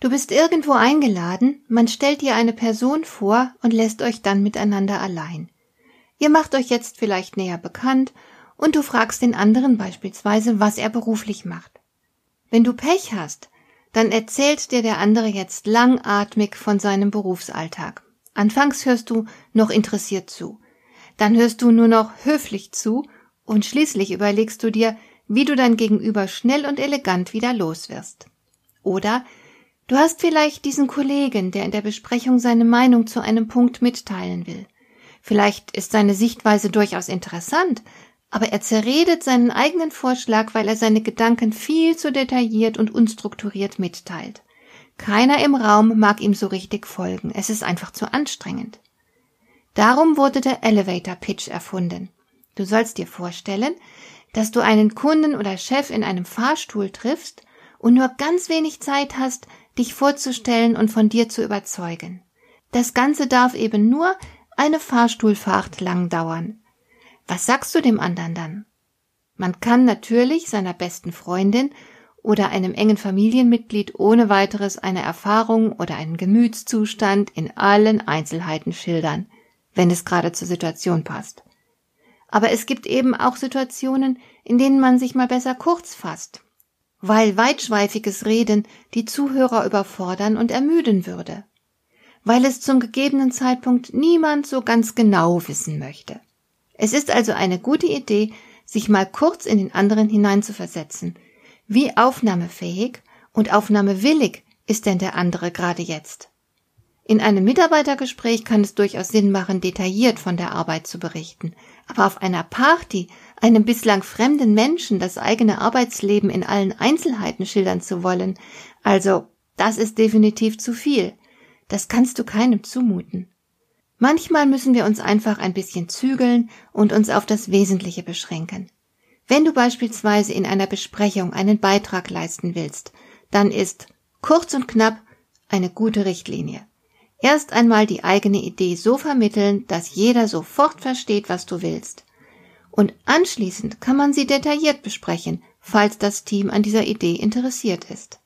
Du bist irgendwo eingeladen, man stellt dir eine Person vor und lässt euch dann miteinander allein. Ihr macht euch jetzt vielleicht näher bekannt und du fragst den anderen beispielsweise, was er beruflich macht. Wenn du Pech hast, dann erzählt dir der andere jetzt langatmig von seinem Berufsalltag. Anfangs hörst du noch interessiert zu, dann hörst du nur noch höflich zu und schließlich überlegst du dir, wie du dein Gegenüber schnell und elegant wieder los wirst. Oder Du hast vielleicht diesen Kollegen, der in der Besprechung seine Meinung zu einem Punkt mitteilen will. Vielleicht ist seine Sichtweise durchaus interessant, aber er zerredet seinen eigenen Vorschlag, weil er seine Gedanken viel zu detailliert und unstrukturiert mitteilt. Keiner im Raum mag ihm so richtig folgen, es ist einfach zu anstrengend. Darum wurde der Elevator Pitch erfunden. Du sollst dir vorstellen, dass du einen Kunden oder Chef in einem Fahrstuhl triffst und nur ganz wenig Zeit hast, dich vorzustellen und von dir zu überzeugen. Das Ganze darf eben nur eine Fahrstuhlfahrt lang dauern. Was sagst du dem anderen dann? Man kann natürlich seiner besten Freundin oder einem engen Familienmitglied ohne weiteres eine Erfahrung oder einen Gemütszustand in allen Einzelheiten schildern, wenn es gerade zur Situation passt. Aber es gibt eben auch Situationen, in denen man sich mal besser kurz fasst weil weitschweifiges Reden die Zuhörer überfordern und ermüden würde, weil es zum gegebenen Zeitpunkt niemand so ganz genau wissen möchte. Es ist also eine gute Idee, sich mal kurz in den anderen hineinzuversetzen. Wie aufnahmefähig und aufnahmewillig ist denn der andere gerade jetzt? In einem Mitarbeitergespräch kann es durchaus Sinn machen, detailliert von der Arbeit zu berichten. Aber auf einer Party einem bislang fremden Menschen das eigene Arbeitsleben in allen Einzelheiten schildern zu wollen, also das ist definitiv zu viel. Das kannst du keinem zumuten. Manchmal müssen wir uns einfach ein bisschen zügeln und uns auf das Wesentliche beschränken. Wenn du beispielsweise in einer Besprechung einen Beitrag leisten willst, dann ist kurz und knapp eine gute Richtlinie. Erst einmal die eigene Idee so vermitteln, dass jeder sofort versteht, was du willst und anschließend kann man sie detailliert besprechen, falls das Team an dieser Idee interessiert ist.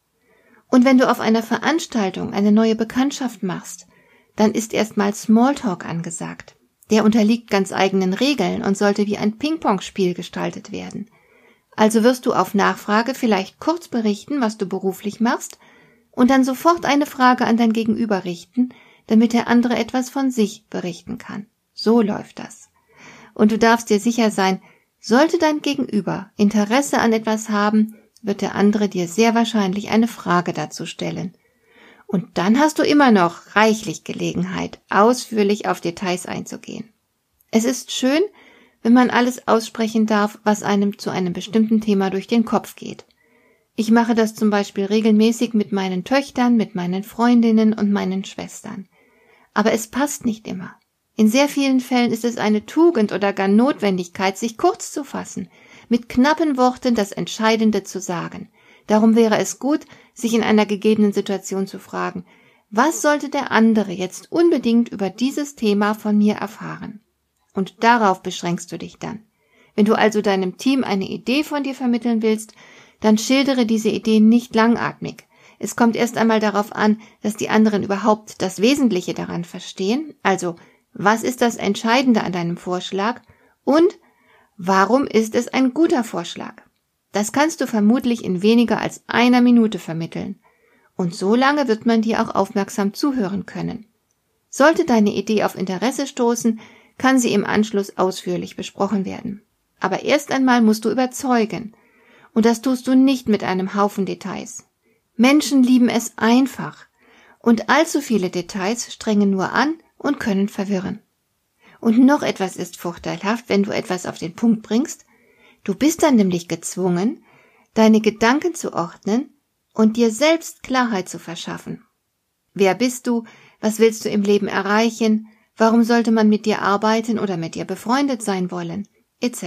Und wenn du auf einer Veranstaltung eine neue Bekanntschaft machst, dann ist erstmal Smalltalk angesagt. Der unterliegt ganz eigenen Regeln und sollte wie ein Ping-Pong-Spiel gestaltet werden. Also wirst du auf Nachfrage vielleicht kurz berichten, was du beruflich machst, und dann sofort eine Frage an dein Gegenüber richten, damit der andere etwas von sich berichten kann. So läuft das und du darfst dir sicher sein, sollte dein Gegenüber Interesse an etwas haben, wird der andere dir sehr wahrscheinlich eine Frage dazu stellen. Und dann hast du immer noch reichlich Gelegenheit, ausführlich auf Details einzugehen. Es ist schön, wenn man alles aussprechen darf, was einem zu einem bestimmten Thema durch den Kopf geht. Ich mache das zum Beispiel regelmäßig mit meinen Töchtern, mit meinen Freundinnen und meinen Schwestern. Aber es passt nicht immer. In sehr vielen Fällen ist es eine Tugend oder gar Notwendigkeit, sich kurz zu fassen, mit knappen Worten das Entscheidende zu sagen. Darum wäre es gut, sich in einer gegebenen Situation zu fragen, was sollte der andere jetzt unbedingt über dieses Thema von mir erfahren? Und darauf beschränkst du dich dann. Wenn du also deinem Team eine Idee von dir vermitteln willst, dann schildere diese Idee nicht langatmig. Es kommt erst einmal darauf an, dass die anderen überhaupt das Wesentliche daran verstehen, also was ist das Entscheidende an deinem Vorschlag? Und warum ist es ein guter Vorschlag? Das kannst du vermutlich in weniger als einer Minute vermitteln. Und so lange wird man dir auch aufmerksam zuhören können. Sollte deine Idee auf Interesse stoßen, kann sie im Anschluss ausführlich besprochen werden. Aber erst einmal musst du überzeugen. Und das tust du nicht mit einem Haufen Details. Menschen lieben es einfach. Und allzu viele Details strengen nur an und können verwirren. Und noch etwas ist vorteilhaft, wenn du etwas auf den Punkt bringst. Du bist dann nämlich gezwungen, deine Gedanken zu ordnen und dir selbst Klarheit zu verschaffen. Wer bist du? Was willst du im Leben erreichen? Warum sollte man mit dir arbeiten oder mit dir befreundet sein wollen? Etc.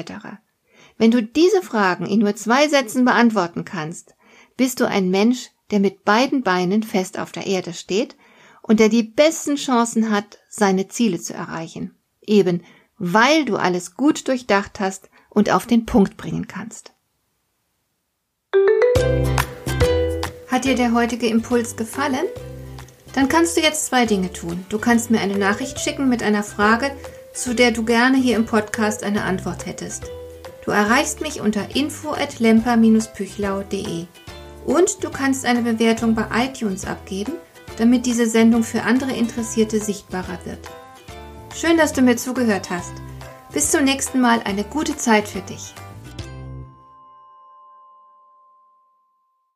Wenn du diese Fragen in nur zwei Sätzen beantworten kannst, bist du ein Mensch, der mit beiden Beinen fest auf der Erde steht und der die besten Chancen hat, seine Ziele zu erreichen. Eben weil du alles gut durchdacht hast und auf den Punkt bringen kannst. Hat dir der heutige Impuls gefallen? Dann kannst du jetzt zwei Dinge tun. Du kannst mir eine Nachricht schicken mit einer Frage, zu der du gerne hier im Podcast eine Antwort hättest. Du erreichst mich unter info at lemper-püchlau.de. Und du kannst eine Bewertung bei iTunes abgeben, damit diese Sendung für andere Interessierte sichtbarer wird. Schön, dass du mir zugehört hast. Bis zum nächsten Mal eine gute Zeit für dich.